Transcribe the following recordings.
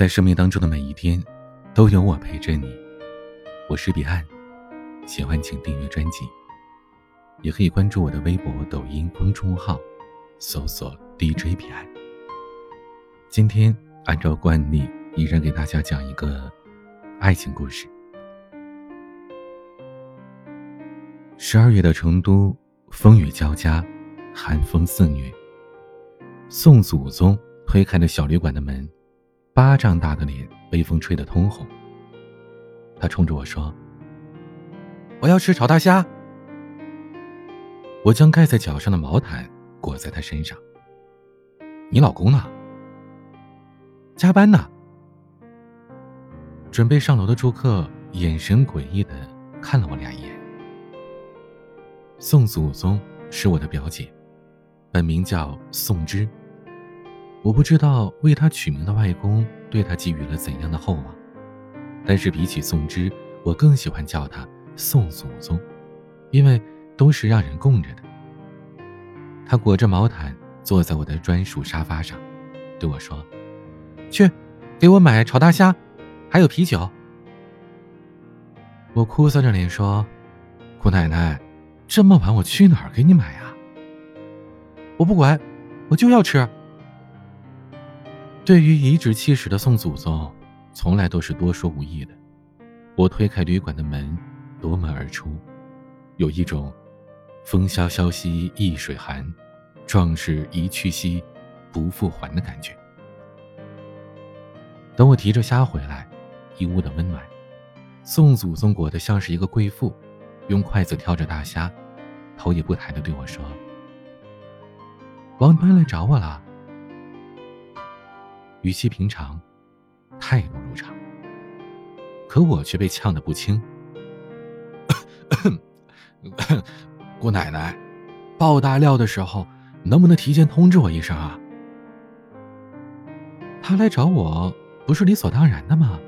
在生命当中的每一天，都有我陪着你。我是彼岸，喜欢请订阅专辑，也可以关注我的微博、抖音公众号，搜索 DJ 彼岸。今天按照惯例，依然给大家讲一个爱情故事。十二月的成都，风雨交加，寒风肆虐。宋祖宗推开了小旅馆的门。巴掌大的脸被风吹得通红。他冲着我说：“我要吃炒大虾。”我将盖在脚上的毛毯裹在他身上。你老公呢？加班呢。准备上楼的住客眼神诡异的看了我俩一眼。宋祖宗是我的表姐，本名叫宋芝。我不知道为他取名的外公对他寄予了怎样的厚望，但是比起宋芝，我更喜欢叫他宋祖宗，因为都是让人供着的。他裹着毛毯坐在我的专属沙发上，对我说：“去，给我买炒大虾，还有啤酒。”我哭丧着脸说：“姑奶奶，这么晚我去哪儿给你买啊？我不管，我就要吃。”对于颐指气使的宋祖宗，从来都是多说无益的。我推开旅馆的门，夺门而出，有一种“风萧萧兮易水寒，壮士一去兮不复还”的感觉。等我提着虾回来，一屋的温暖。宋祖宗裹得像是一个贵妇，用筷子挑着大虾，头也不抬的对我说：“王端来找我了。”语气平常，态度如常，可我却被呛得不轻。姑奶奶，爆大料的时候能不能提前通知我一声啊？他来找我不是理所当然的吗？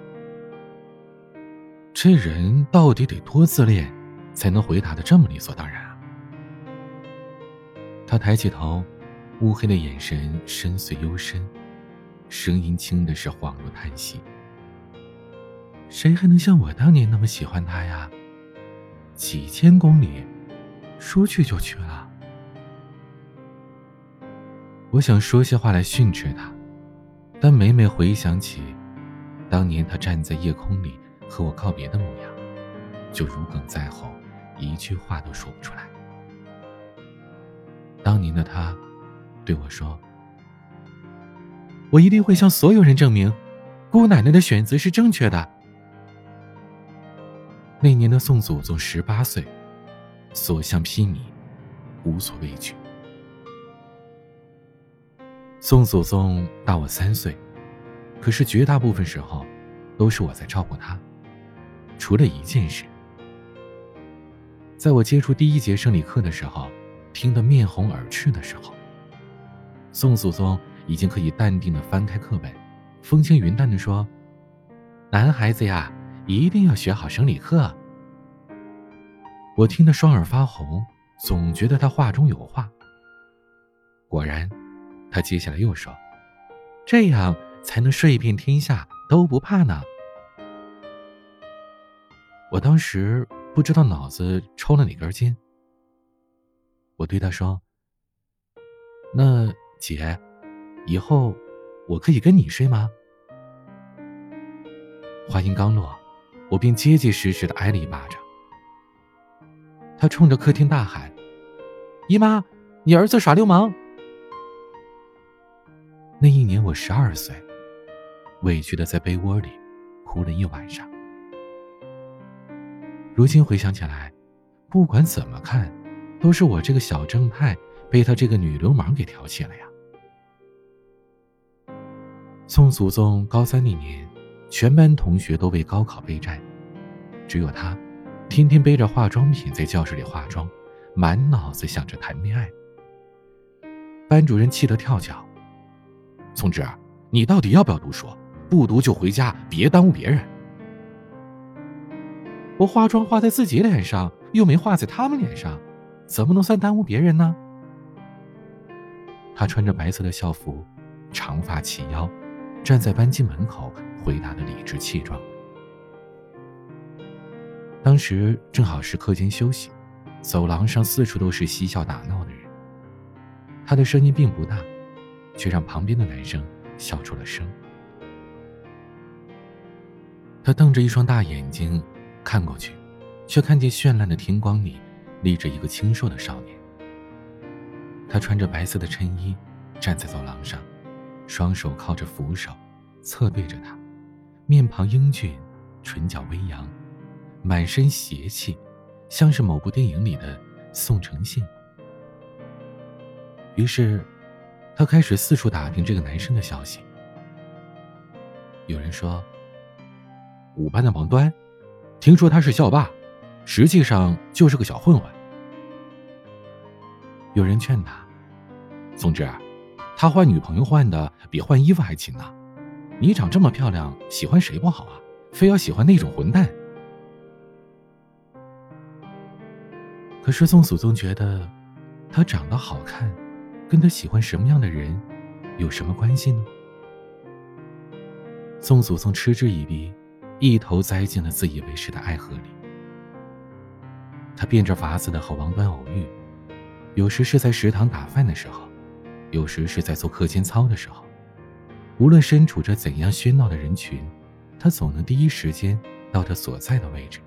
这人到底得多自恋，才能回答的这么理所当然啊？他抬起头，乌黑的眼神深邃幽深。声音轻的是恍如叹息。谁还能像我当年那么喜欢他呀？几千公里，说去就去了。我想说些话来训斥他，但每每回想起当年他站在夜空里和我告别的模样，就如鲠在喉，一句话都说不出来。当年的他对我说。我一定会向所有人证明，姑奶奶的选择是正确的。那年的宋祖宗十八岁，所向披靡，无所畏惧。宋祖宗大我三岁，可是绝大部分时候，都是我在照顾他。除了一件事，在我接触第一节生理课的时候，听得面红耳赤的时候，宋祖宗。已经可以淡定的翻开课本，风轻云淡的说：“男孩子呀，一定要学好生理课。”我听得双耳发红，总觉得他话中有话。果然，他接下来又说：“这样才能睡遍天下都不怕呢。”我当时不知道脑子抽了哪根筋。我对他说：“那姐。”以后，我可以跟你睡吗？话音刚落，我便结结实实的挨了一巴掌。他冲着客厅大喊：“姨妈，你儿子耍流氓！”那一年我十二岁，委屈的在被窝里哭了一晚上。如今回想起来，不管怎么看，都是我这个小正太被他这个女流氓给调戏了呀。宋祖宗高三那年，全班同学都为高考备战，只有他，天天背着化妆品在教室里化妆，满脑子想着谈恋爱。班主任气得跳脚：“宋芝，你到底要不要读书？不读就回家，别耽误别人。”我化妆化在自己脸上，又没画在他们脸上，怎么能算耽误别人呢？他穿着白色的校服，长发齐腰。站在班级门口，回答的理直气壮。当时正好是课间休息，走廊上四处都是嬉笑打闹的人。他的声音并不大，却让旁边的男生笑出了声。他瞪着一双大眼睛看过去，却看见绚烂的天光里立着一个清瘦的少年。他穿着白色的衬衣，站在走廊上，双手靠着扶手，侧对着他，面庞英俊，唇角微扬。满身邪气，像是某部电影里的宋承宪。于是，他开始四处打听这个男生的消息。有人说，五班的王端，听说他是校霸，实际上就是个小混混。有人劝他，总之啊，他换女朋友换的比换衣服还勤呢。你长这么漂亮，喜欢谁不好啊？非要喜欢那种混蛋？可是宋祖宗觉得，他长得好看，跟他喜欢什么样的人，有什么关系呢？宋祖宗嗤之以鼻，一头栽进了自以为是的爱河里。他变着法子的和王端偶遇，有时是在食堂打饭的时候，有时是在做课间操的时候。无论身处着怎样喧闹的人群，他总能第一时间到他所在的位置。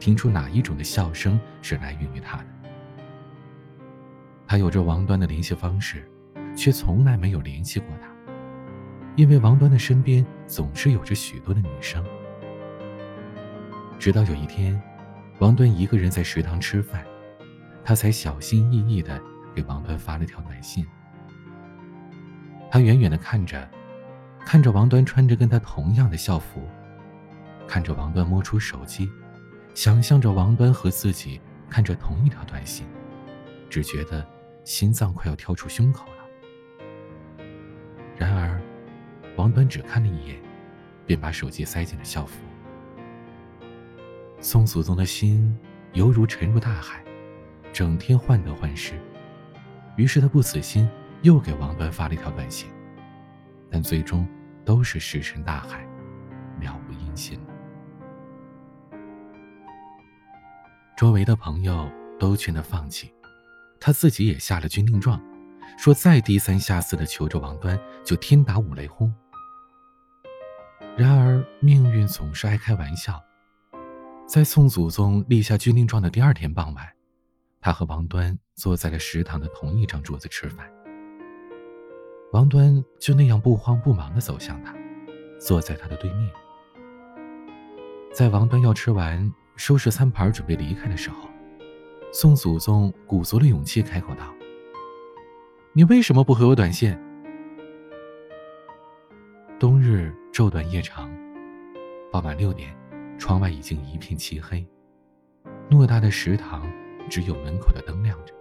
听出哪一种的笑声是来源于他的？他有着王端的联系方式，却从来没有联系过他，因为王端的身边总是有着许多的女生。直到有一天，王端一个人在食堂吃饭，他才小心翼翼的给王端发了条短信。他远远的看着，看着王端穿着跟他同样的校服，看着王端摸出手机。想象着王端和自己看着同一条短信，只觉得心脏快要跳出胸口了。然而，王端只看了一眼，便把手机塞进了校服。宋祖宗的心犹如沉入大海，整天患得患失。于是他不死心，又给王端发了一条短信，但最终都是石沉大海，了无音信。周围的朋友都劝他放弃，他自己也下了军令状，说再低三下四的求着王端，就天打五雷轰。然而命运总是爱开玩笑，在宋祖宗立下军令状的第二天傍晚，他和王端坐在了食堂的同一张桌子吃饭。王端就那样不慌不忙的走向他，坐在他的对面。在王端要吃完。收拾餐盘准备离开的时候，宋祖宗鼓足了勇气开口道：“你为什么不回我短信？”冬日昼短夜长，傍晚六点，窗外已经一片漆黑，偌大的食堂只有门口的灯亮着。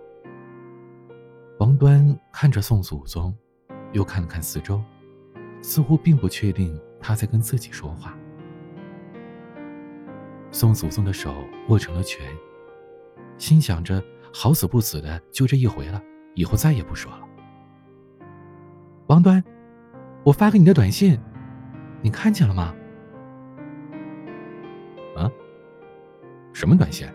王端看着宋祖宗，又看了看四周，似乎并不确定他在跟自己说话。宋祖宗的手握成了拳，心想着好死不死的就这一回了，以后再也不说了。王端，我发给你的短信，你看见了吗？啊？什么短信？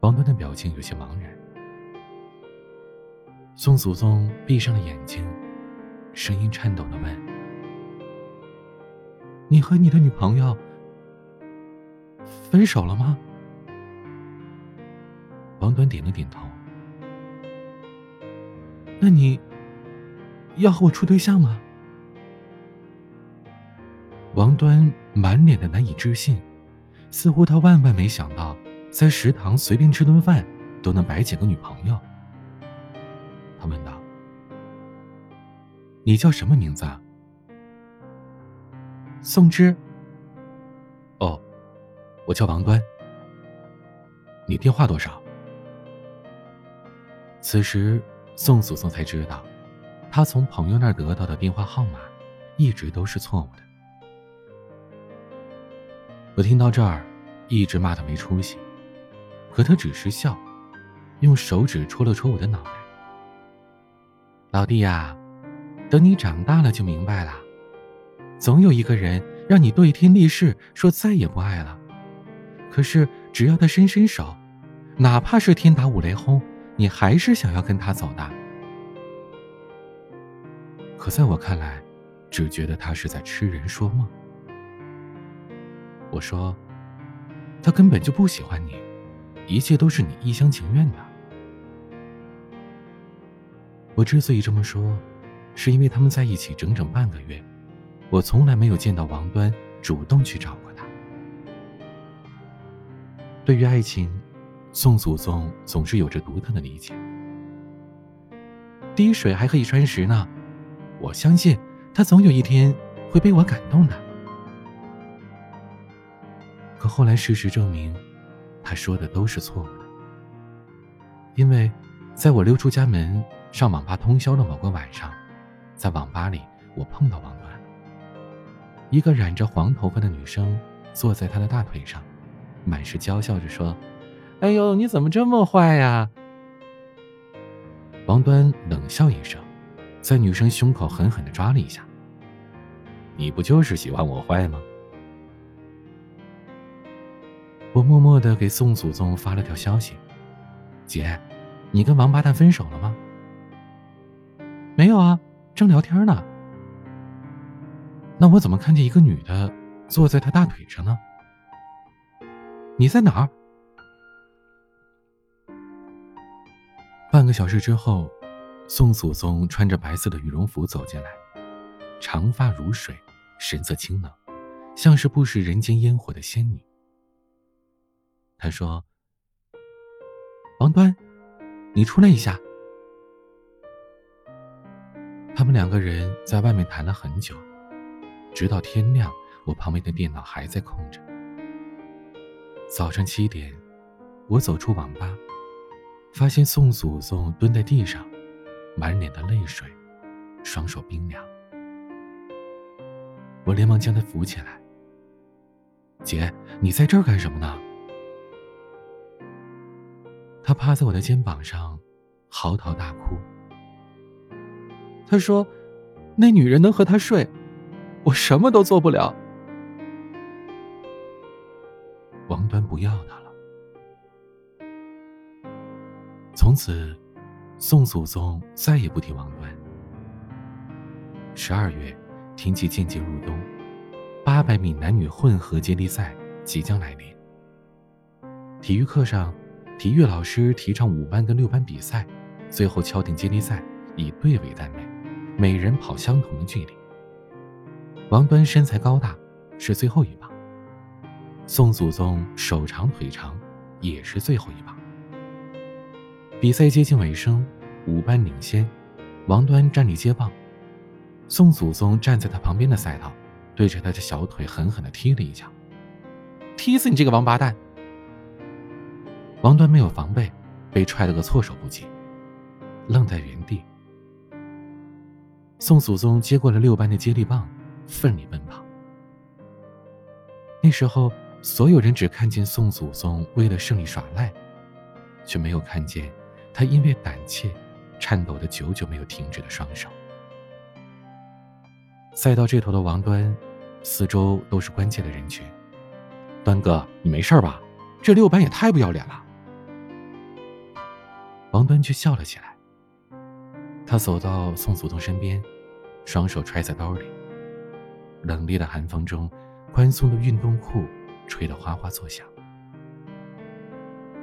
王端的表情有些茫然。宋祖宗闭上了眼睛，声音颤抖的问：“你和你的女朋友？”分手了吗？王端点了点头。那你要和我处对象吗？王端满脸的难以置信，似乎他万万没想到，在食堂随便吃顿饭都能白捡个女朋友。问道：“你叫什么名字？”啊？”宋之。哦。我叫王端，你电话多少？此时，宋祖宗才知道，他从朋友那儿得到的电话号码，一直都是错误的。我听到这儿，一直骂他没出息，可他只是笑，用手指戳了戳我的脑袋。老弟呀，等你长大了就明白了，总有一个人让你对天立誓说再也不爱了，可是只要他伸伸手，哪怕是天打五雷轰，你还是想要跟他走的。可在我看来，只觉得他是在痴人说梦。我说，他根本就不喜欢你，一切都是你一厢情愿的。我之所以这么说。是因为他们在一起整整半个月，我从来没有见到王端主动去找过他。对于爱情，宋祖宗总是有着独特的理解。滴水还可以穿石呢，我相信他总有一天会被我感动的。可后来事实证明，他说的都是错误的。因为，在我溜出家门上网吧通宵的某个晚上。在网吧里，我碰到王端。一个染着黄头发的女生坐在他的大腿上，满是娇笑着说：“哎呦，你怎么这么坏呀？”王端冷笑一声，在女生胸口狠狠的抓了一下。“你不就是喜欢我坏吗？”我默默的给宋祖宗发了条消息：“姐，你跟王八蛋分手了吗？”“没有啊。”正聊天呢，那我怎么看见一个女的坐在他大腿上呢？你在哪儿？半个小时之后，宋祖宗穿着白色的羽绒服走进来，长发如水，神色清冷，像是不食人间烟火的仙女。他说：“王端，你出来一下。”他们两个人在外面谈了很久，直到天亮，我旁边的电脑还在空着。早上七点，我走出网吧，发现宋祖宗蹲在地上，满脸的泪水，双手冰凉。我连忙将他扶起来。姐，你在这儿干什么呢？他趴在我的肩膀上，嚎啕大哭。他说：“那女人能和他睡，我什么都做不了。”王端不要他了。从此，宋祖宗再也不提王端。十二月，天气渐渐入冬，八百米男女混合接力赛即将来临。体育课上，体育老师提倡五班跟六班比赛，最后敲定接力赛，以队为单位。每人跑相同的距离。王端身材高大，是最后一棒。宋祖宗手长腿长，也是最后一棒。比赛接近尾声，五班领先，王端站立接棒，宋祖宗站在他旁边的赛道，对着他的小腿狠狠的踢了一脚，踢死你这个王八蛋！王端没有防备，被踹了个措手不及，愣在原地。宋祖宗接过了六班的接力棒，奋力奔跑。那时候，所有人只看见宋祖宗为了胜利耍赖，却没有看见他因为胆怯，颤抖的久久没有停止的双手。赛道这头的王端，四周都是关切的人群。端哥，你没事吧？这六班也太不要脸了。王端却笑了起来。他走到宋祖宗身边，双手揣在兜里。冷冽的寒风中，宽松的运动裤吹得哗哗作响。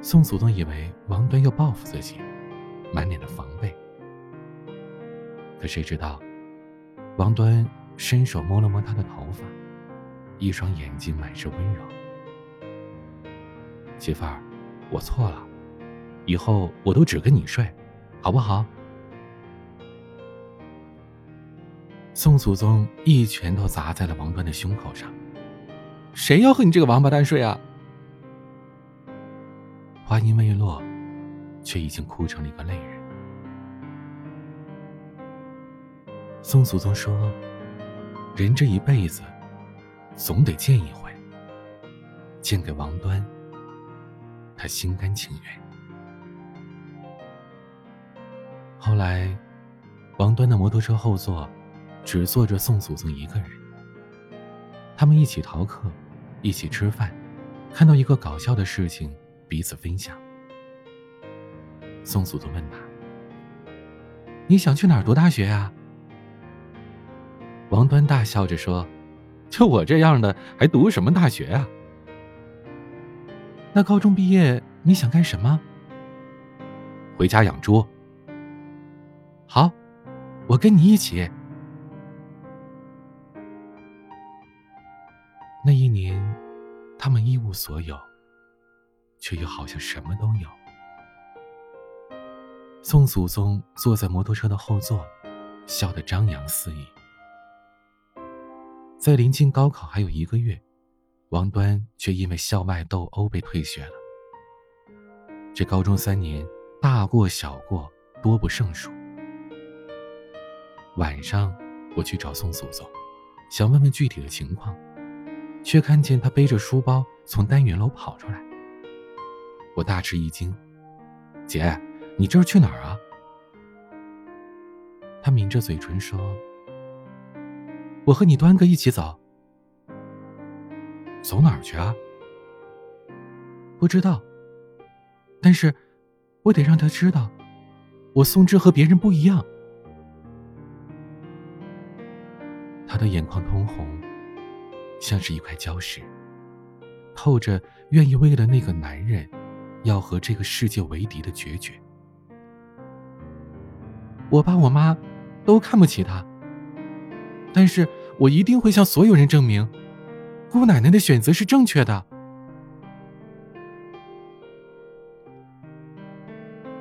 宋祖宗以为王端要报复自己，满脸的防备。可谁知道，王端伸手摸了摸他的头发，一双眼睛满是温柔。媳妇儿，我错了，以后我都只跟你睡，好不好？宋祖宗一拳头砸在了王端的胸口上。谁要和你这个王八蛋睡啊？话音未落，却已经哭成了一个泪人。宋祖宗说：“人这一辈子，总得见一回。见给王端，他心甘情愿。”后来，王端的摩托车后座，只坐着宋祖宗一个人。他们一起逃课，一起吃饭，看到一个搞笑的事情，彼此分享。宋祖宗问他：“你想去哪儿读大学呀？”王端大笑着说：“就我这样的，还读什么大学啊？那高中毕业你想干什么？回家养猪。好，我跟你一起。”那一年，他们一无所有，却又好像什么都有。宋祖宗坐在摩托车的后座，笑得张扬肆意。在临近高考还有一个月，王端却因为校外斗殴被退学了。这高中三年，大过小过，多不胜数。晚上，我去找宋祖宗，想问问具体的情况。却看见他背着书包从单元楼跑出来，我大吃一惊：“姐，你这是去哪儿啊？”他抿着嘴唇说：“我和你端哥一起走。”走哪儿去啊？不知道。但是，我得让他知道，我宋芝和别人不一样。他的眼眶通红。像是一块礁石，透着愿意为了那个男人，要和这个世界为敌的决绝。我爸我妈都看不起他，但是我一定会向所有人证明，姑奶奶的选择是正确的。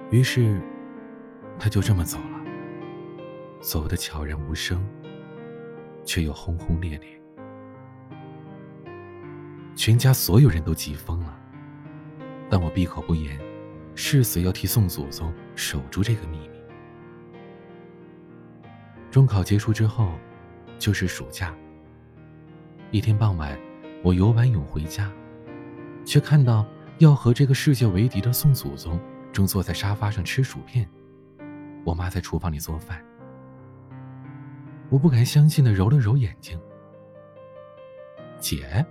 于是，他就这么走了，走的悄然无声，却又轰轰烈烈。全家所有人都急疯了，但我闭口不言，誓死要替宋祖宗守住这个秘密。中考结束之后，就是暑假。一天傍晚，我游完泳回家，却看到要和这个世界为敌的宋祖宗正坐在沙发上吃薯片，我妈在厨房里做饭。我不敢相信的揉了揉眼睛，姐。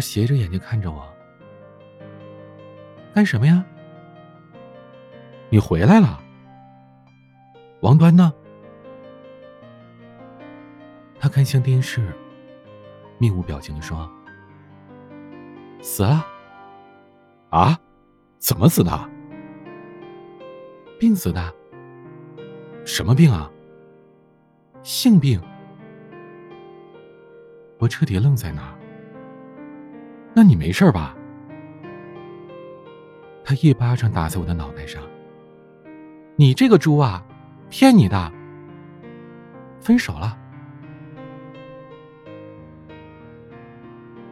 斜着眼睛看着我，干什么呀？你回来了。王端呢？他看向电视，面无表情的说：“死了。”啊？怎么死的？病死的。什么病啊？性病。我彻底愣在那儿。那你没事吧？他一巴掌打在我的脑袋上。你这个猪啊，骗你的！分手了？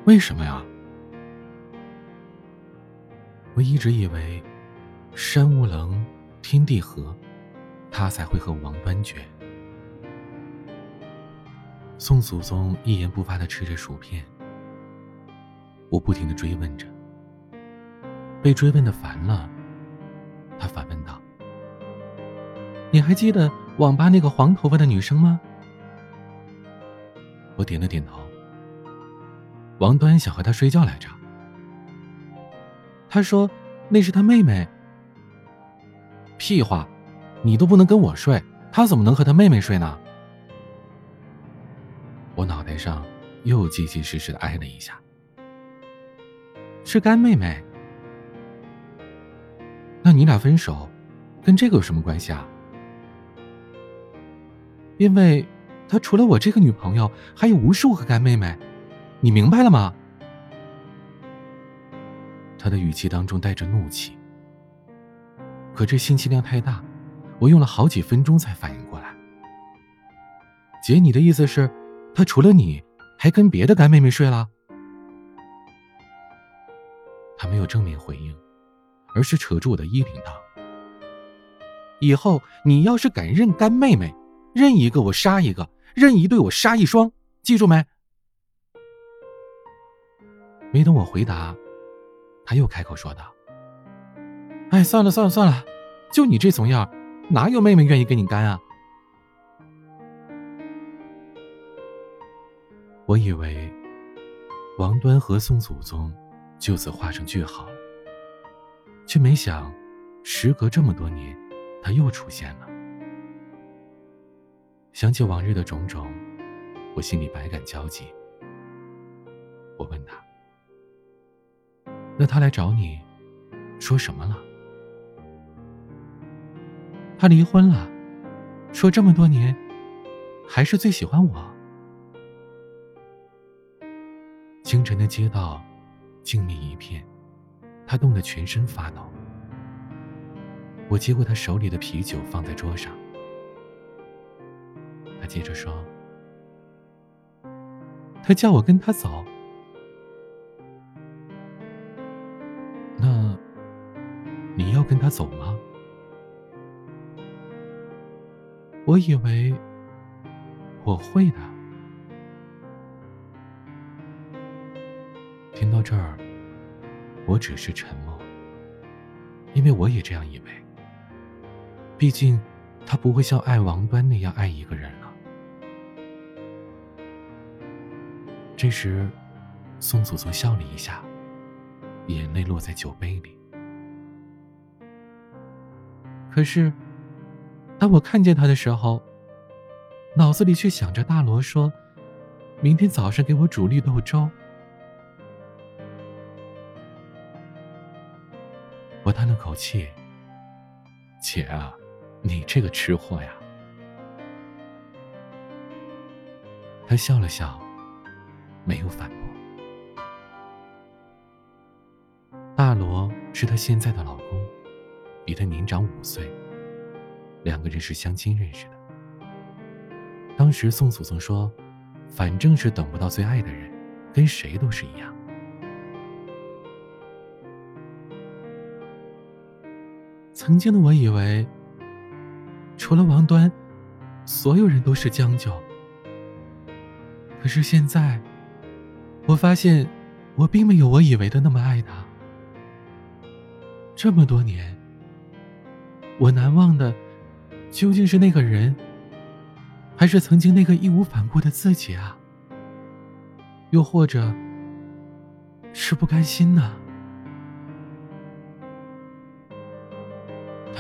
为什么呀？我一直以为，山无棱，天地合，他才会和王端绝。宋祖宗一言不发的吃着薯片。我不停的追问着，被追问的烦了，他反问道：“你还记得网吧那个黄头发的女生吗？”我点了点头。王端想和她睡觉来着。他说那是他妹妹。屁话，你都不能跟我睡，他怎么能和他妹妹睡呢？我脑袋上又结结实实的挨了一下。是干妹妹，那你俩分手，跟这个有什么关系啊？因为，他除了我这个女朋友，还有无数个干妹妹，你明白了吗？他的语气当中带着怒气，可这信息量太大，我用了好几分钟才反应过来。姐，你的意思是，他除了你，还跟别的干妹妹睡了？他没有正面回应，而是扯住我的衣领道：“以后你要是敢认干妹妹，认一个我杀一个，认一对我杀一双，记住没？”没等我回答，他又开口说道：“哎，算了算了算了，就你这怂样，哪有妹妹愿意跟你干啊？我以为王端和宋祖宗就此画上句号，却没想，时隔这么多年，他又出现了。想起往日的种种，我心里百感交集。我问他：“那他来找你，说什么了？”他离婚了，说这么多年，还是最喜欢我。清晨的街道，静谧一片，他冻得全身发抖。我接过他手里的啤酒，放在桌上。他接着说：“他叫我跟他走，那你要跟他走吗？”我以为我会的。这儿，我只是沉默，因为我也这样以为。毕竟，他不会像爱王端那样爱一个人了。这时，宋祖宗笑了一下，眼泪落在酒杯里。可是，当我看见他的时候，脑子里却想着大罗说：“明天早上给我煮绿豆粥。”叹了口气：“姐啊，你这个吃货呀！”他笑了笑，没有反驳。大罗是他现在的老公，比他年长五岁，两个人是相亲认识的。当时宋祖宗说：“反正是等不到最爱的人，跟谁都是一样。”曾经的我以为，除了王端，所有人都是将就。可是现在，我发现，我并没有我以为的那么爱他。这么多年，我难忘的，究竟是那个人，还是曾经那个义无反顾的自己啊？又或者，是不甘心呢？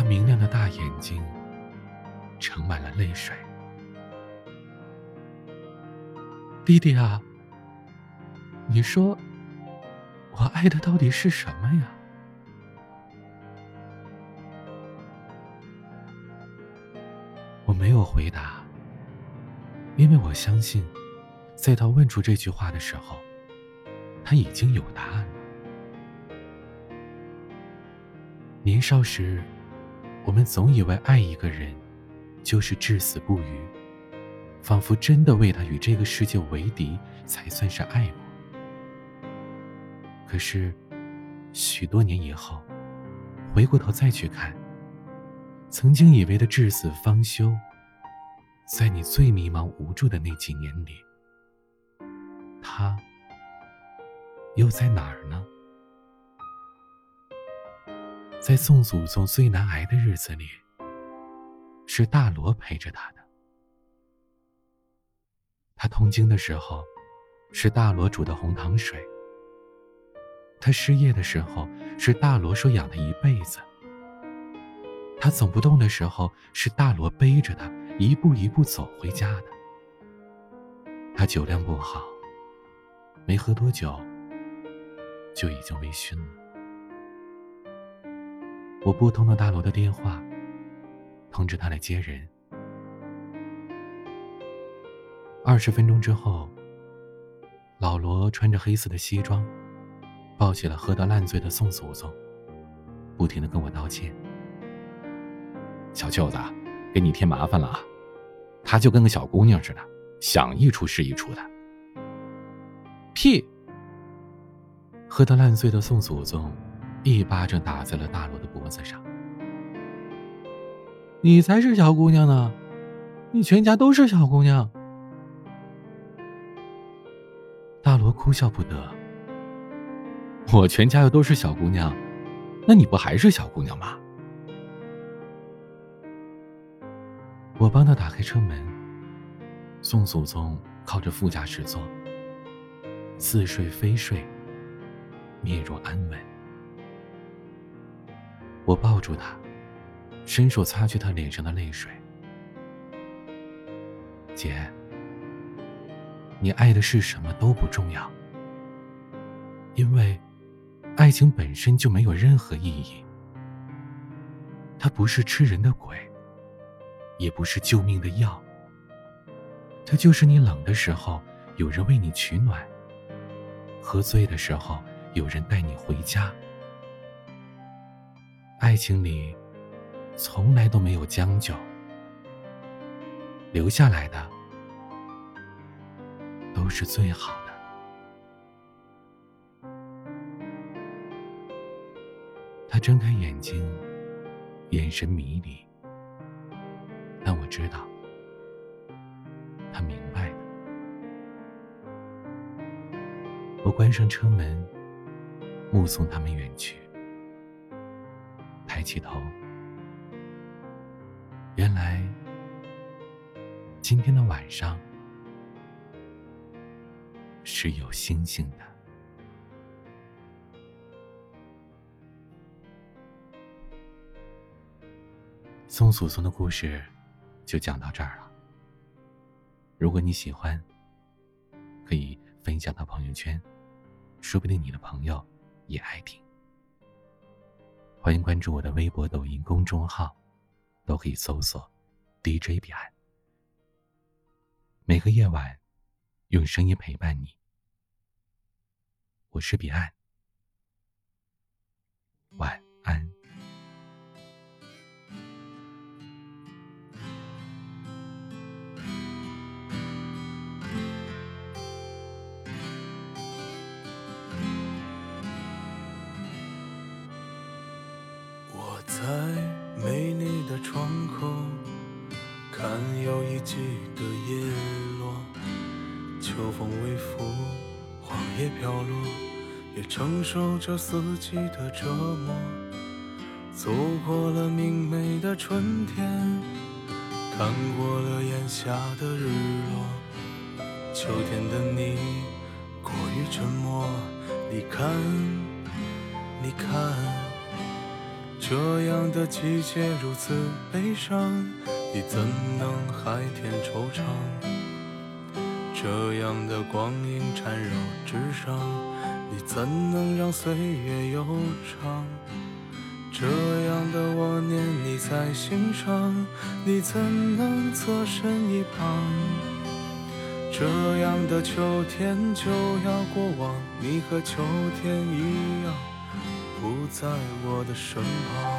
明亮的大眼睛盛满了泪水。弟弟啊，你说我爱的到底是什么呀？我没有回答，因为我相信，在他问出这句话的时候，他已经有答案了。年少时。我们总以为爱一个人，就是至死不渝，仿佛真的为他与这个世界为敌，才算是爱过。可是，许多年以后，回过头再去看，曾经以为的至死方休，在你最迷茫无助的那几年里，他又在哪儿呢？在宋祖宗最难挨的日子里，是大罗陪着他的。他痛经的时候，是大罗煮的红糖水；他失业的时候，是大罗说养他一辈子；他走不动的时候，是大罗背着他一步一步走回家的。他酒量不好，没喝多久，就已经微醺了。我拨通了大罗的电话，通知他来接人。二十分钟之后，老罗穿着黑色的西装，抱起了喝得烂醉的宋祖宗，不停的跟我道歉：“小舅子，给你添麻烦了啊！他就跟个小姑娘似的，想一出是一出的。”屁！喝得烂醉的宋祖宗。一巴掌打在了大罗的脖子上。你才是小姑娘呢，你全家都是小姑娘。大罗哭笑不得。我全家又都是小姑娘，那你不还是小姑娘吗？我帮他打开车门。宋祖宗靠着副驾驶座，似睡非睡，面若安稳。我抱住他，伸手擦去他脸上的泪水。姐，你爱的是什么都不重要，因为爱情本身就没有任何意义。它不是吃人的鬼，也不是救命的药。它就是你冷的时候有人为你取暖，喝醉的时候有人带你回家。爱情里从来都没有将就，留下来的都是最好的。他睁开眼睛。眼神迷离，但我知道，他明白的。我关上车门，目送他们远去。起头，原来今天的晚上是有星星的。宋祖宗的故事就讲到这儿了。如果你喜欢，可以分享到朋友圈，说不定你的朋友也爱听。欢迎关注我的微博、抖音公众号，都可以搜索 “DJ 彼岸”。每个夜晚，用声音陪伴你。我是彼岸，晚安。受着四季的折磨。走过了明媚的春天，看过了炎夏的日落，秋天的你过于沉默，你看，你看。这样的季节如此悲伤，你怎能还添惆怅？这样的光阴缠绕纸上，你怎能让岁月悠长？这样的我念你在心上，你怎能侧身一旁？这样的秋天就要过往，你和秋天一样。不在我的身旁。